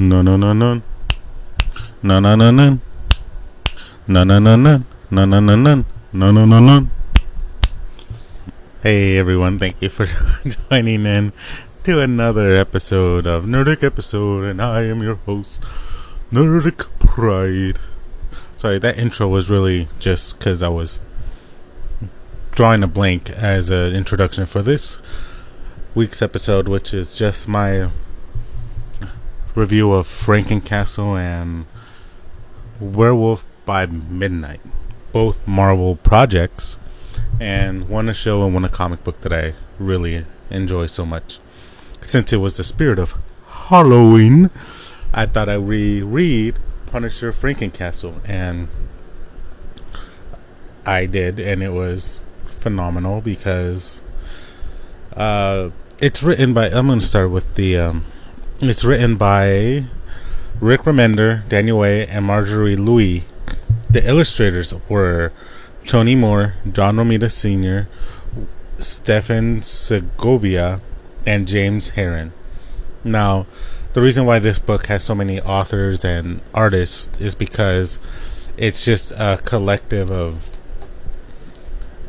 No, no, no, no. No, no, no, no. No, no, no, no. No, no, no, no. No, no, no, no. Hey, everyone. Thank you for joining in to another episode of Nerdic Episode, and I am your host, Nerdic Pride. Sorry, that intro was really just because I was drawing a blank as an introduction for this week's episode, which is just my review of Frankencastle and Werewolf by Midnight, both Marvel projects, and one a show and one a comic book that I really enjoy so much. Since it was the spirit of Halloween, I thought I'd reread Punisher Frankencastle, and I did, and it was phenomenal because uh, it's written by. I'm going to start with the. Um, it's written by Rick Remender, Daniel Way, and Marjorie Louis. The illustrators were Tony Moore, John Romita Sr., Stefan Segovia, and James Harren. Now, the reason why this book has so many authors and artists is because it's just a collective of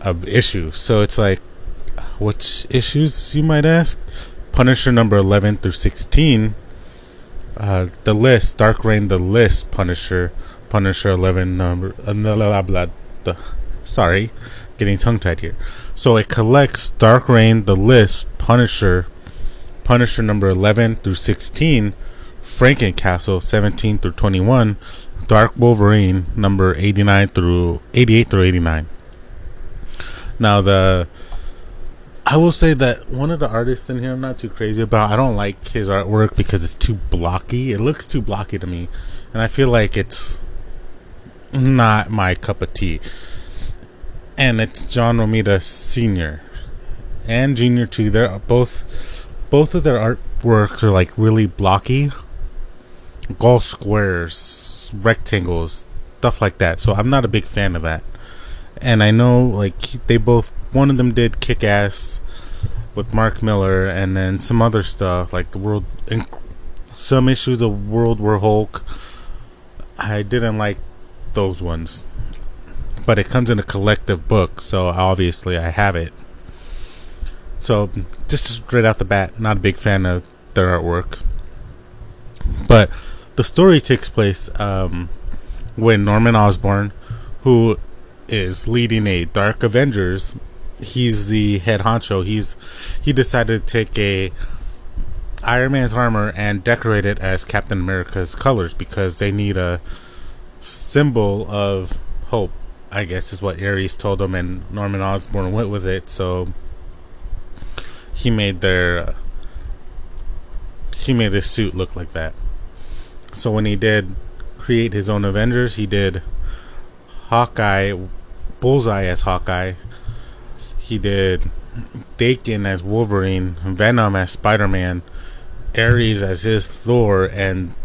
of issues. So it's like which issues you might ask? Punisher number 11 through 16. Uh, the list, Dark Reign, the list, Punisher, Punisher 11 number, uh, blah, blah, blah, sorry, getting tongue tied here. So it collects Dark Reign, the list, Punisher, Punisher number 11 through 16, Frankencastle 17 through 21, Dark Wolverine number 89 through 88 through 89. Now the I will say that one of the artists in here I'm not too crazy about. I don't like his artwork because it's too blocky. It looks too blocky to me, and I feel like it's not my cup of tea. And it's John Romita Senior and Junior too. They're both both of their artworks are like really blocky, all squares, rectangles, stuff like that. So I'm not a big fan of that. And I know like they both one of them did Kick Ass with Mark Millar, and then some other stuff like the World, and some issues of World War Hulk. I didn't like those ones, but it comes in a collective book, so obviously I have it. So just straight out the bat, not a big fan of their artwork, but the story takes place um, when Norman Osborn, who is leading a Dark Avengers he's the head honcho. He's he decided to take a Iron Man's armor and decorate it as Captain America's colors because they need a symbol of hope. I guess is what Ares told him, and Norman Osborn went with it. So he made their uh, he made his suit look like that. So when he did create his own Avengers, he did Hawkeye, Bullseye as Hawkeye, he did Daken as Wolverine, Venom as Spider Man, Ares as his Thor, and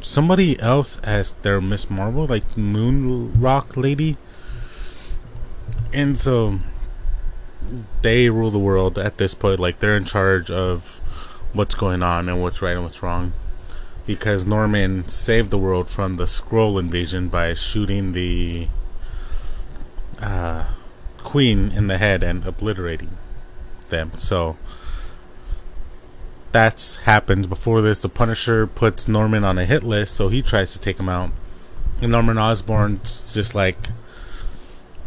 somebody else as their Miss Marvel, like Moon Rock Lady. And so they rule the world at this point. Like they're in charge of what's going on and what's right and what's wrong. Because Norman saved the world from the Skrull invasion by shooting the uh, Queen in the head and obliterating them. So that's happened before this. The Punisher puts Norman on a hit list, so he tries to take him out. And Norman Osborn's just like,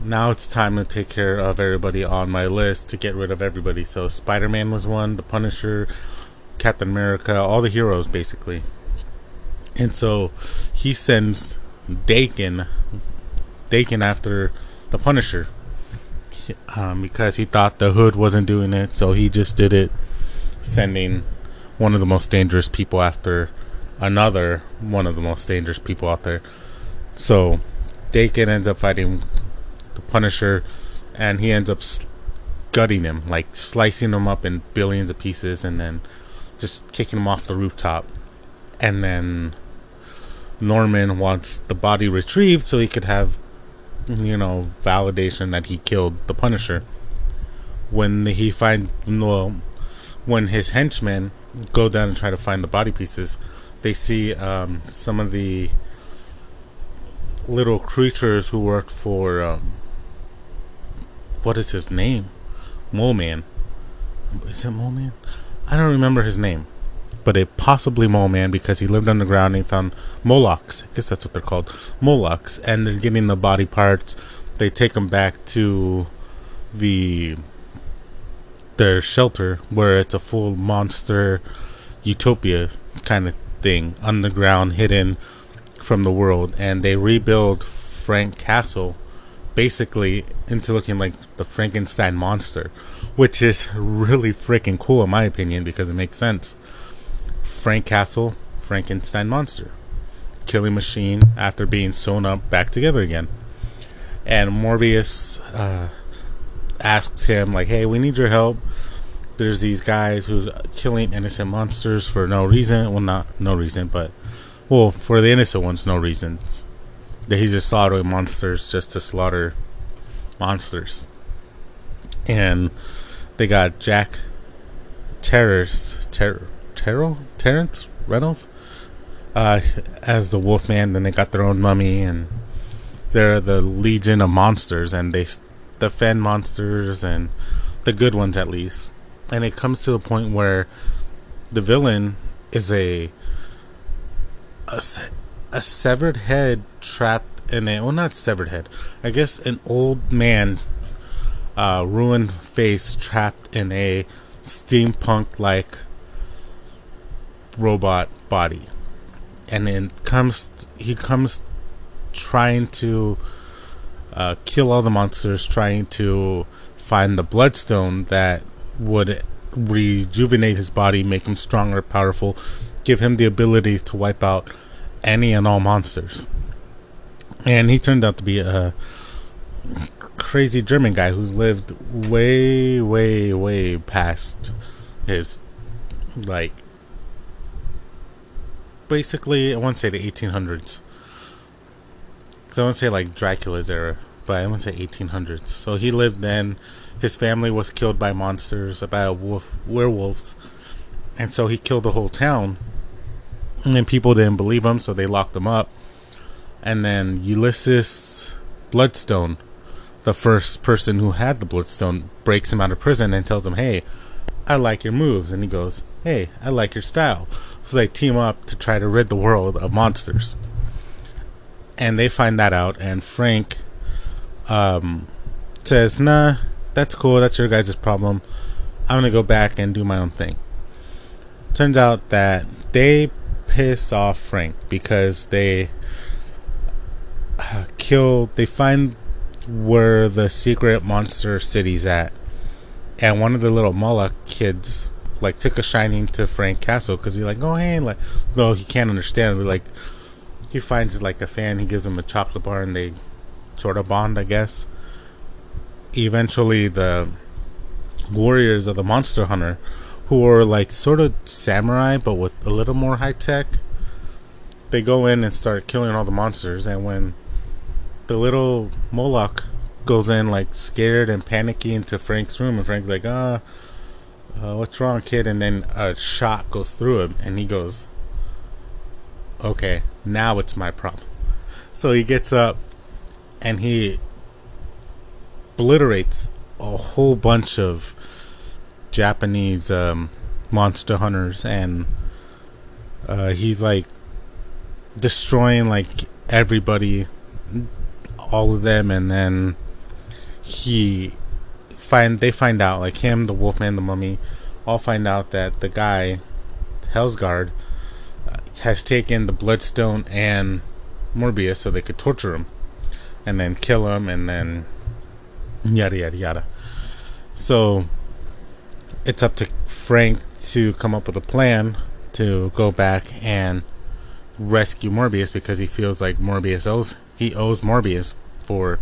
now it's time to take care of everybody on my list to get rid of everybody. So Spider Man was one, the Punisher, Captain America, all the heroes basically. And so he sends Daken, Daken after the Punisher um, because he thought the hood wasn't doing it, so he just did it, sending one of the most dangerous people after another one of the most dangerous people out there. So Daken ends up fighting the Punisher, and he ends up gutting him, like slicing him up in billions of pieces, and then just kicking him off the rooftop. And then Norman wants the body retrieved so he could have you know, validation that he killed the Punisher. When he find well, when his henchmen go down and try to find the body pieces, they see um, some of the little creatures who worked for um, what is his name? Mole Man. Is it Mole Man? I don't remember his name, but a possibly Mole Man because he lived underground and he found Molochs. I guess that's what they're called, Molochs, and they're getting the body parts. They take them back to the their shelter where it's a full monster utopia kind of thing, underground, hidden from the world, and they rebuild Frank Castle basically into looking like the Frankenstein monster, which is really freaking cool in my opinion because it makes sense. Frank Castle, Frankenstein monster, killing machine after being sewn up back together again, and Morbius uh, asks him like, "Hey, we need your help." There's these guys who's killing innocent monsters for no reason. Well, not no reason, but well, for the innocent ones, no reasons. That he's just slaughtering monsters just to slaughter monsters. And they got Jack Terrors, Ter- Terrell, Terrence Reynolds uh, as the Wolfman. Then they got their own mummy, and they're the Legion of Monsters, and they defend monsters and the good ones at least. And it comes to a point where the villain is a a, a severed head trapped in a well not severed head i guess an old man uh, ruined face trapped in a steampunk like robot body and then comes he comes trying to uh, kill all the monsters trying to find the bloodstone that would rejuvenate his body make him stronger powerful give him the ability to wipe out any and all monsters. And he turned out to be a crazy German guy who's lived way, way, way past his, like, basically, I want to say the 1800s. Because I want to say, like, Dracula's era, but I want to say 1800s. So he lived then. His family was killed by monsters, by wolf, werewolves. And so he killed the whole town and then people didn't believe him, so they locked him up. And then Ulysses Bloodstone, the first person who had the Bloodstone, breaks him out of prison and tells him, Hey, I like your moves. And he goes, Hey, I like your style. So they team up to try to rid the world of monsters. And they find that out, and Frank um, says, Nah, that's cool. That's your guys' problem. I'm going to go back and do my own thing. Turns out that they piss off Frank because they uh, kill. They find where the secret monster city's at, and one of the little Moloch kids like took a shining to Frank Castle because he's like, oh hey, like no, he can't understand. But like he finds like a fan, he gives him a chocolate bar, and they sort of bond, I guess. Eventually, the warriors of the Monster Hunter who are like sort of samurai but with a little more high tech. They go in and start killing all the monsters, and when the little Moloch goes in like scared and panicky into Frank's room, and Frank's like, "Ah, uh, what's wrong, kid?" And then a shot goes through him, and he goes, "Okay, now it's my problem." So he gets up, and he obliterates a whole bunch of Japanese um, monster hunters, and uh, he's like destroying like everybody, all of them, and then he find they find out like him, the Wolfman, the Mummy, all find out that the guy, Hellsgaard, uh, has taken the Bloodstone and Morbius so they could torture him, and then kill him, and then yada yada yada. So it's up to Frank to come up with a plan to go back and rescue Morbius because he feels like Morbius owes he owes Morbius for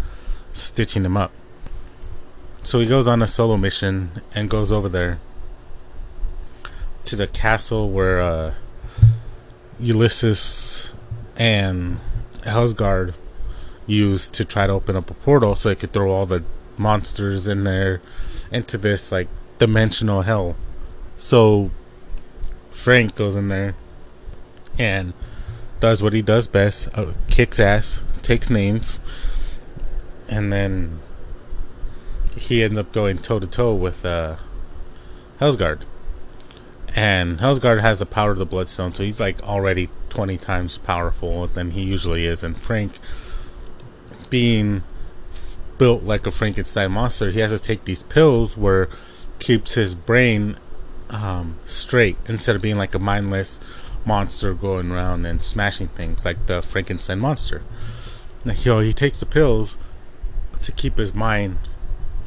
stitching him up. So he goes on a solo mission and goes over there to the castle where uh, Ulysses and Hellsgaard used to try to open up a portal so they could throw all the monsters in there into this like dimensional hell. So Frank goes in there and does what he does best uh, kicks ass, takes names, and then he ends up going toe to toe with uh, Hellsgaard. And Hellsgaard has the power of the Bloodstone, so he's like already 20 times powerful than he usually is. And Frank, being built like a Frankenstein monster, he has to take these pills where keeps his brain um, straight instead of being like a mindless monster going around and smashing things like the Frankenstein monster. Now, you know, he takes the pills to keep his mind,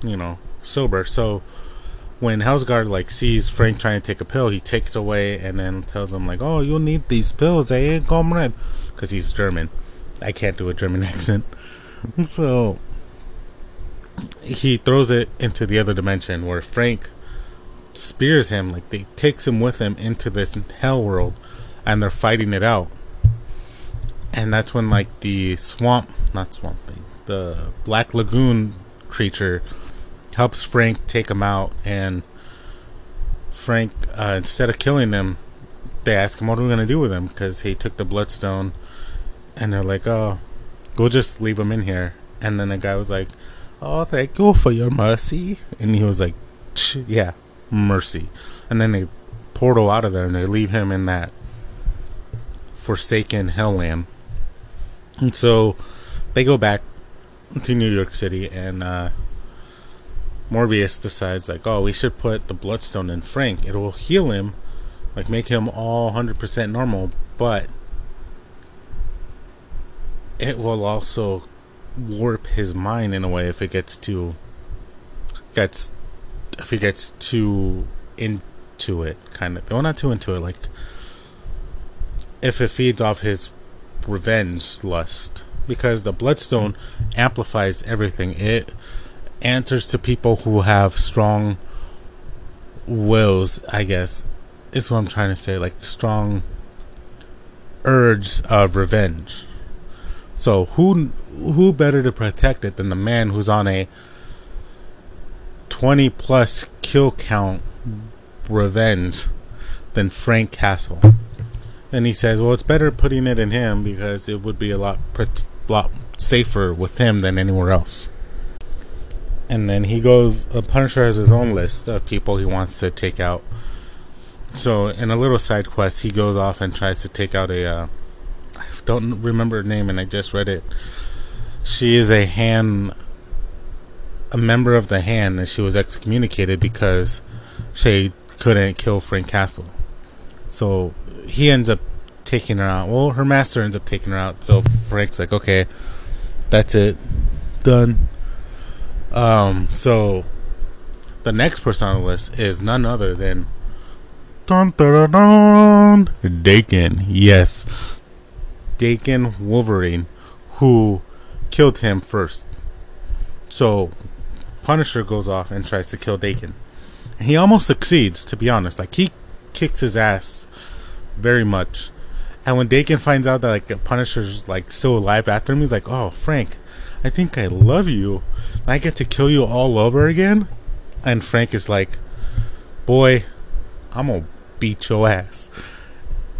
you know, sober. So when Hellsgaard like sees Frank trying to take a pill, he takes away and then tells him like, "Oh, you'll need these pills, eh, comrade?" Because he's German. I can't do a German accent, so he throws it into the other dimension where Frank spears him, like they takes him with him into this hell world, and they're fighting it out. And that's when like the swamp, not swamp thing, the Black Lagoon creature helps Frank take him out, and Frank uh, instead of killing them, they ask him what are we gonna do with him because he took the bloodstone, and they're like, oh, we'll just leave him in here. And then the guy was like, oh, thank you for your mercy, and he was like, yeah, mercy. And then they portal out of there and they leave him in that forsaken hellland. And so they go back to New York City and uh, Morbius decides like, oh, we should put the bloodstone in Frank. It will heal him, like make him all 100% normal, but it will also warp his mind in a way if it gets too gets if he gets too into it, kind of. Well, not too into it. Like if it feeds off his revenge lust, because the bloodstone amplifies everything. It answers to people who have strong wills. I guess is what I'm trying to say. Like strong urge of revenge. So who who better to protect it than the man who's on a 20 plus kill count revenge than Frank Castle. And he says, well, it's better putting it in him because it would be a lot, lot safer with him than anywhere else. And then he goes, a Punisher has his own list of people he wants to take out. So, in a little side quest, he goes off and tries to take out a. Uh, I don't remember her name, and I just read it. She is a hand a member of the hand and she was excommunicated because she couldn't kill Frank Castle. So he ends up taking her out. Well, her master ends up taking her out. So Frank's like, okay, that's it, done. Um, so the next person on the list is none other than dun, dun, dun, Daken. Yes, Daken Wolverine, who killed him first. So Punisher goes off and tries to kill Daken. And he almost succeeds, to be honest. Like he kicks his ass very much. And when Daken finds out that like Punisher's like still alive after him, he's like, "Oh, Frank, I think I love you. I get to kill you all over again." And Frank is like, "Boy, I'm gonna beat your ass."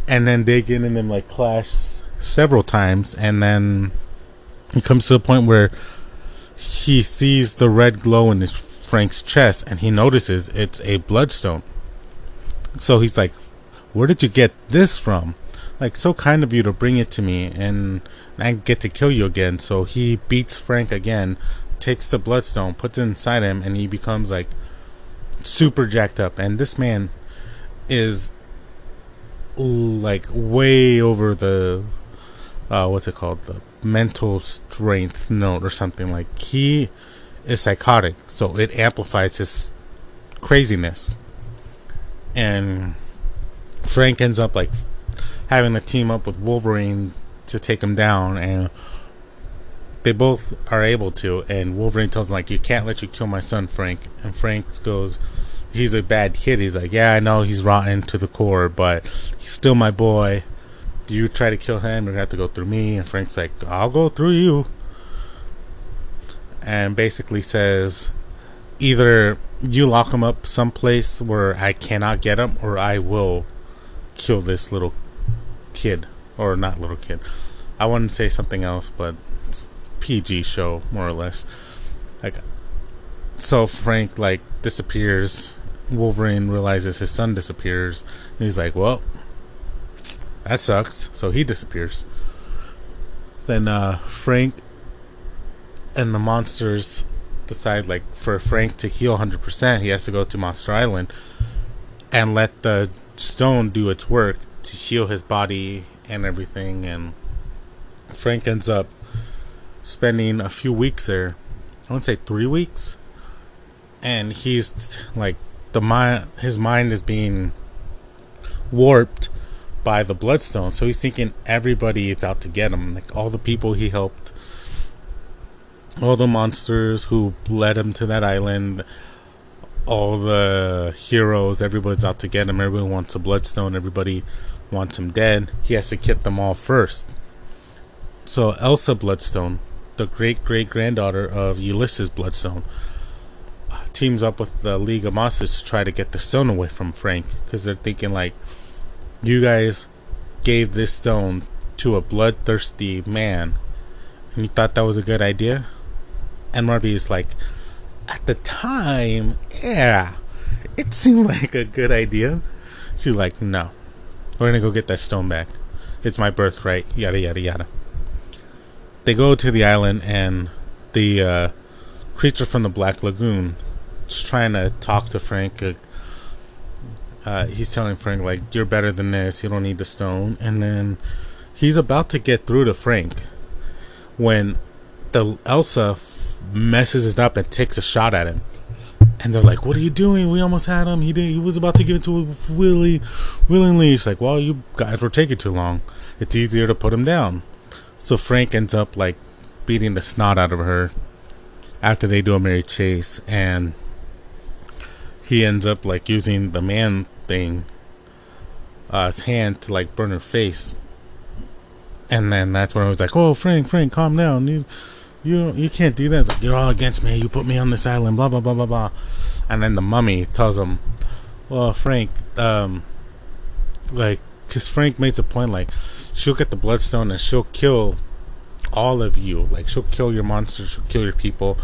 And then they get in them like clash several times, and then it comes to the point where he sees the red glow in his Frank's chest and he notices it's a bloodstone. So he's like, Where did you get this from? Like, so kind of you to bring it to me and I get to kill you again. So he beats Frank again, takes the bloodstone, puts it inside him, and he becomes like super jacked up. And this man is like way over the uh, what's it called the mental strength note or something like he is psychotic so it amplifies his craziness and frank ends up like having to team up with wolverine to take him down and they both are able to and wolverine tells him like you can't let you kill my son frank and frank goes he's a bad kid he's like yeah i know he's rotten to the core but he's still my boy Do you try to kill him, you're gonna have to go through me. And Frank's like, I'll go through you. And basically says, either you lock him up someplace where I cannot get him, or I will kill this little kid or not little kid. I wouldn't say something else, but PG show more or less. Like, so Frank like disappears. Wolverine realizes his son disappears. And he's like, "Well, that sucks." So he disappears. Then uh, Frank and the monsters decide like for Frank to heal 100%, he has to go to Monster Island and let the stone do its work to heal his body and everything and Frank ends up spending a few weeks there. I want to say 3 weeks. And he's like the mind his mind is being warped by the bloodstone. So he's thinking everybody is out to get him, like all the people he helped all the monsters who led him to that island, all the heroes, everybody's out to get him. Everyone wants a bloodstone. Everybody wants him dead. He has to get them all first. So Elsa Bloodstone, the great great granddaughter of Ulysses Bloodstone, teams up with the League of Monsters to try to get the stone away from Frank because they're thinking like, you guys gave this stone to a bloodthirsty man, and you thought that was a good idea and Marby is like, at the time, yeah, it seemed like a good idea. She's like, no, we're gonna go get that stone back. It's my birthright. Yada yada yada. They go to the island, and the uh, creature from the Black Lagoon is trying to talk to Frank. Uh, uh, he's telling Frank like, "You're better than this. You don't need the stone." And then he's about to get through to Frank when the Elsa messes it up and takes a shot at him. And they're like, "What are you doing? We almost had him. He did. He was about to give it to Willie, willingly." He's like, "Well, you guys were taking too long. It's easier to put him down." So Frank ends up like beating the snot out of her after they do a merry Chase, and he ends up like using the man thing, uh, his hand to like burn her face. And then that's when I was like, "Oh, Frank, Frank, calm down." You, you you can't do that. Like you're all against me. You put me on this island. Blah blah blah blah blah. And then the mummy tells him, "Well, Frank, um, like, cause Frank makes a point like she'll get the bloodstone and she'll kill all of you. Like she'll kill your monsters. She'll kill your people.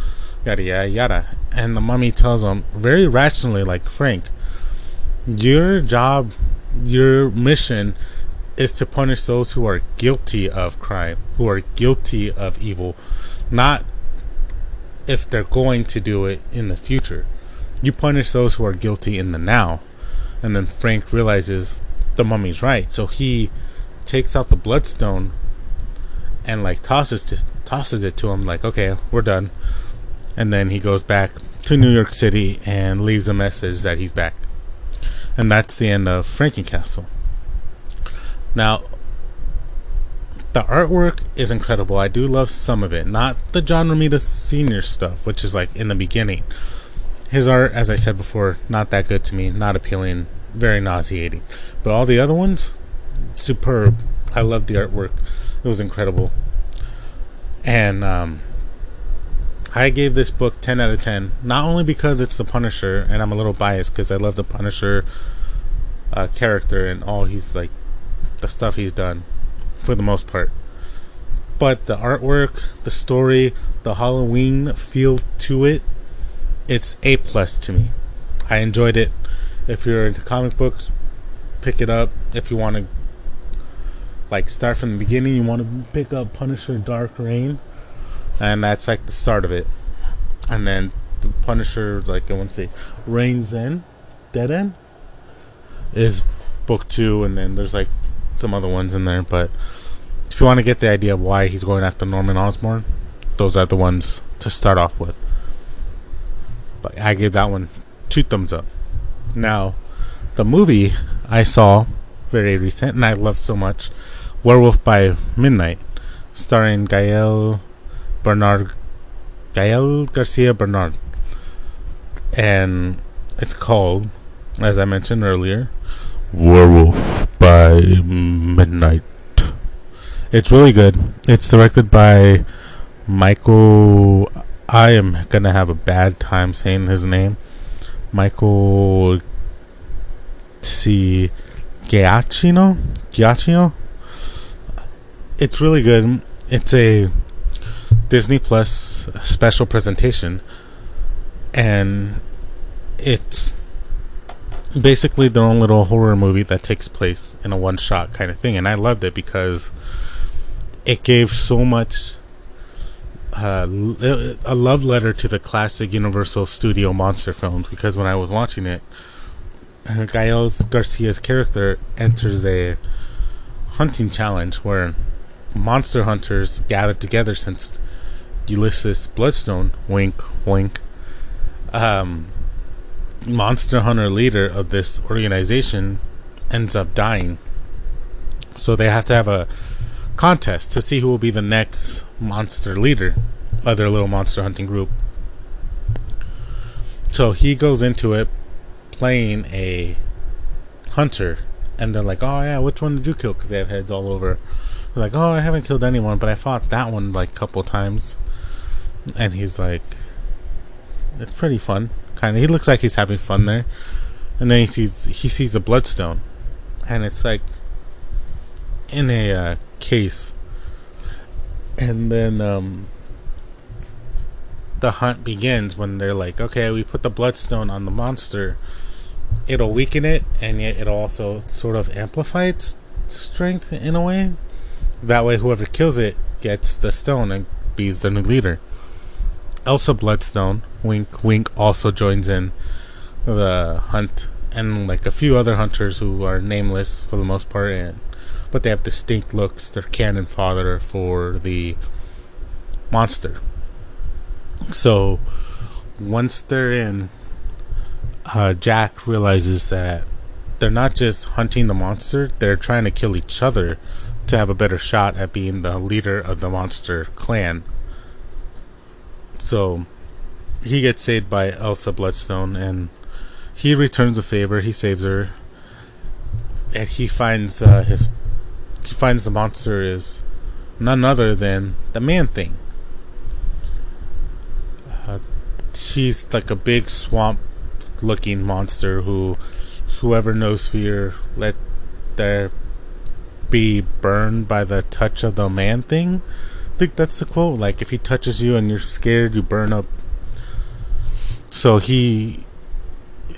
Yada yada yada." And the mummy tells him very rationally, like Frank, your job, your mission is to punish those who are guilty of crime, who are guilty of evil, not if they're going to do it in the future. You punish those who are guilty in the now. And then Frank realizes the mummy's right. So he takes out the bloodstone and like tosses to, tosses it to him like, "Okay, we're done." And then he goes back to New York City and leaves a message that he's back. And that's the end of Frankencastle. Now, the artwork is incredible. I do love some of it, not the John Romita Senior stuff, which is like in the beginning. His art, as I said before, not that good to me, not appealing, very nauseating. But all the other ones, superb. I love the artwork. It was incredible. And um, I gave this book 10 out of 10, not only because it's the Punisher, and I'm a little biased because I love the Punisher uh, character and all he's like, the stuff he's done for the most part. But the artwork, the story, the Halloween feel to it, it's A plus to me. I enjoyed it. If you're into comic books, pick it up. If you want to like start from the beginning, you want to pick up Punisher Dark Reign, and that's like the start of it. And then the Punisher, like I want to say, Reigns End, Dead End, is book two, and then there's like some other ones in there, but if you want to get the idea of why he's going after Norman Osborn, those are the ones to start off with. But I gave that one two thumbs up. Now, the movie I saw very recent and I loved so much, Werewolf by Midnight, starring Gael Bernal, Gael Garcia Bernal, and it's called, as I mentioned earlier, Werewolf by Midnight. It's really good. It's directed by Michael. I am gonna have a bad time saying his name. Michael C. Giacchino? Giacchino? it's really good. It's a Disney Plus special presentation, and it's basically their own little horror movie that takes place in a one shot kind of thing. And I loved it because it gave so much uh, a love letter to the classic Universal Studio monster films. Because when I was watching it, Gael Garcia's character enters a hunting challenge where monster hunters gathered together since Ulysses Bloodstone, wink, wink, um, monster hunter leader of this organization ends up dying. So they have to have a contest to see who will be the next monster leader of their little monster hunting group. So he goes into it playing a hunter, and they're like, "Oh yeah, which one did you kill?" Because they have heads all over. They're like, "Oh, I haven't killed anyone, but I fought that one like a couple times." And he's like, "It's pretty fun." Kind of. He looks like he's having fun there, and then he sees he sees a bloodstone, and it's like in a uh, case, and then um, the hunt begins when they're like, okay, we put the bloodstone on the monster. It'll weaken it, and yet it'll also sort of amplify its strength in a way. That way, whoever kills it gets the stone and be the new leader. Elsa Bloodstone, wink wink, also joins in the hunt, and like a few other hunters who are nameless for the most part, and but they have distinct looks. They're cannon fodder for the monster. So once they're in, uh, Jack realizes that they're not just hunting the monster; they're trying to kill each other to have a better shot at being the leader of the monster clan so he gets saved by Elsa Bloodstone and he returns the favor. He saves her, and he finds uh, his he finds the monster is none other than the man thing. Uh, he's like a big swamp looking monster who whoever knows fear let there be burned by the touch of the man thing think that's the quote. Like, if he touches you and you're scared, you burn up. So he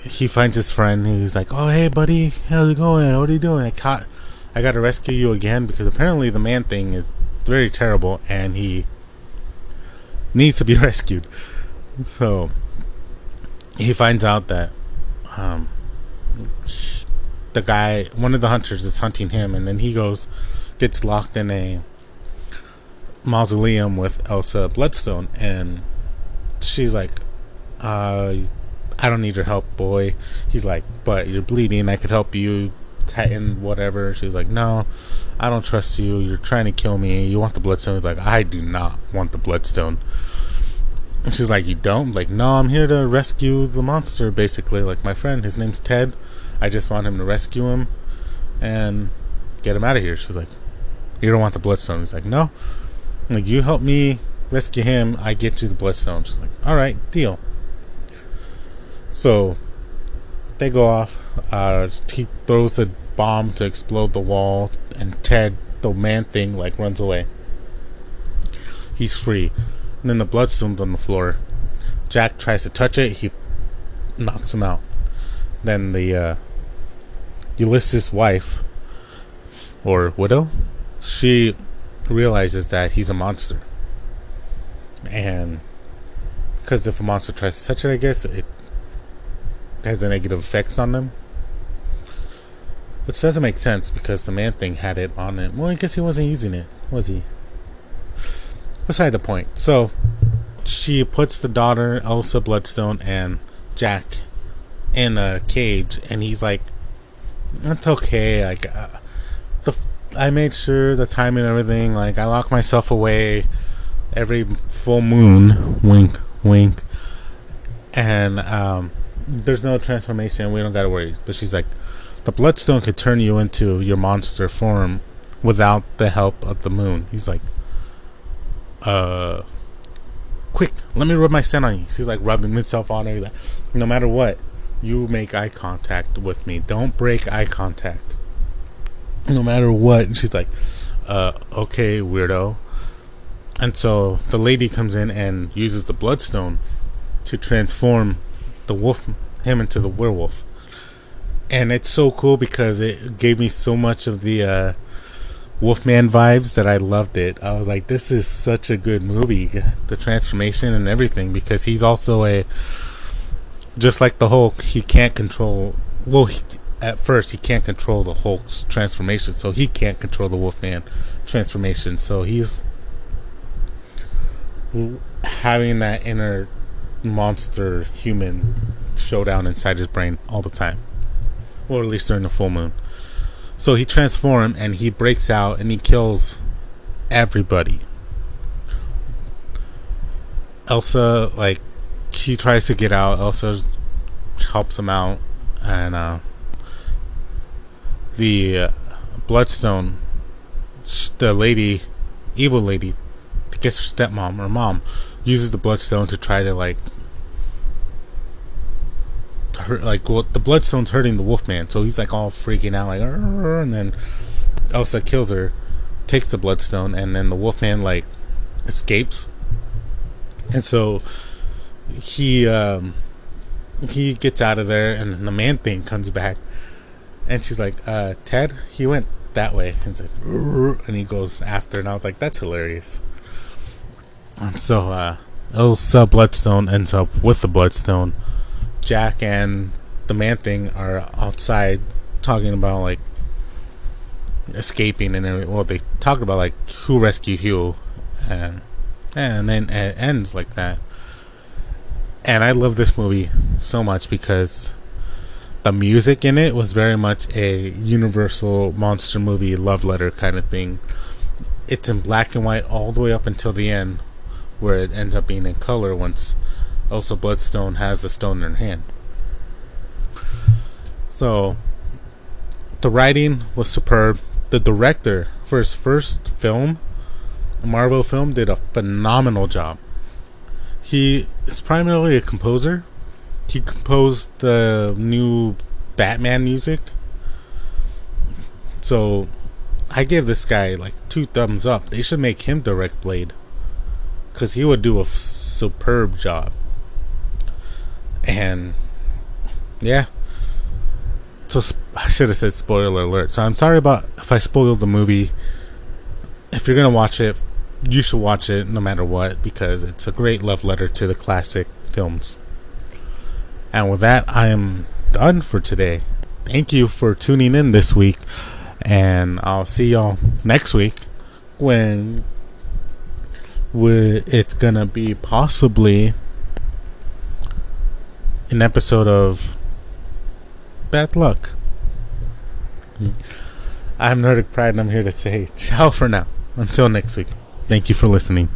he finds his friend. he's like, "Oh, hey, buddy, how's it going? What are you doing? I caught. I got to rescue you again because apparently the man thing is very terrible, and he needs to be rescued." So he finds out that um, the guy, one of the hunters, is hunting him, and then he goes, gets locked in a mausoleum with Elsa Bloodstone, and she's like, uh, I don't need your help, boy. He's like, but you're bleeding. I could help you tighten whatever. She's like, no, I don't trust you. You're trying to kill me. You want the bloodstone? He's like, I do not want the bloodstone. And she's like, you don't? Like, no, I'm here to rescue the monster, basically. Like my friend, his name's Ted. I just want him to rescue him and get him out of here. She's like, you don't want the bloodstone? He's like, no. Like, you help me rescue him, I get to the Bloodstone. She's like, all right, deal. So they go off. Uh, he throws a bomb to explode the wall, and Ted, the man thing, like runs away. He's free. And then the bloodstone's on the floor. Jack tries to touch it. He knocks him out. Then the uh, Ulysses' wife, or widow, she realizes that he's a monster. And because if a monster tries to touch it, I guess it has a negative effects on them. Which doesn't make sense because the man thing had it on it. Well, I guess he wasn't using it, was he? Beside the point. So, she puts the daughter, Elsa Bloodstone, and Jack in a cage, and he's like, "It's okay. Like, uh, I made sure the time and everything. Like I lock myself away every full moon. Wink, wink. And um, there's no transformation. We don't gotta worry. But she's like, the bloodstone could turn you into your monster form without the help of the moon. He's like, uh, quick, let me rub my scent on you. She's like rubbing himself on her. Like, no matter what, you make eye contact with me. Don't break eye contact no matter what. And she's like, uh, okay, weirdo. And so the lady comes in and uses the bloodstone to transform the wolf, him into the werewolf. And it's so cool because it gave me so much of the uh, Wolfman vibes that I loved it. I was like, this is such a good movie. The transformation and everything because he's also a just like the Hulk, he can't control. Well, he, at first he can't control the Hulk's transformation, so he can't control the Wolfman transformation. So he's having that inner monster human showdown inside his brain all the time, or at least during the full moon. So he transforms and he breaks out and he kills everybody. Elsa, like, she tries to get out. Elsa helps him out, and uh, the uh, Bloodstone, the lady, evil lady, gets her stepmom or mom, uses the Bloodstone to try to like hurt, like well, the Bloodstone's hurting the Wolfman, so he's like all freaking out, like, and then Elsa kills her, takes the Bloodstone, and then the Wolfman like escapes, and so he um, he gets out of there, and the man thing comes back, and she's like, uh, "Ted, he went that way," and, like, and he goes after, and I was like, "That's hilarious." And so uh, Elsa Bloodstone ends up with the Bloodstone. Jack and the man thing are outside talking about like escaping and. Well, they talk about like who rescued who, and and then it ends like that and I love this movie so much because the music in it was very much a universal monster movie love letter kind of thing. It's in black and white all the way up until the end, where it ends up being in color once Elsa Bloodstone has the stone in her hand. So, the writing was superb. The director, for his first film, Marvel film, did a phenomenal job. He is primarily a composer. He composed the new Batman music. So I give this guy like two thumbs up. They should make him direct Blade. Because he would do a f- superb job. And yeah. So sp- I should have said spoiler alert. So I'm sorry about if I spoiled the movie. If you're going to watch it, you should watch it no matter what because it's a great love letter to the classic films. And with that, I am done for today. Thank you for tuning in this week, and I'll see y'all next week when it's gonna be possibly an episode of Bad Luck. I'm Nordic Pride, and I'm here to say ciao for now. Until next week. Thank you for listening.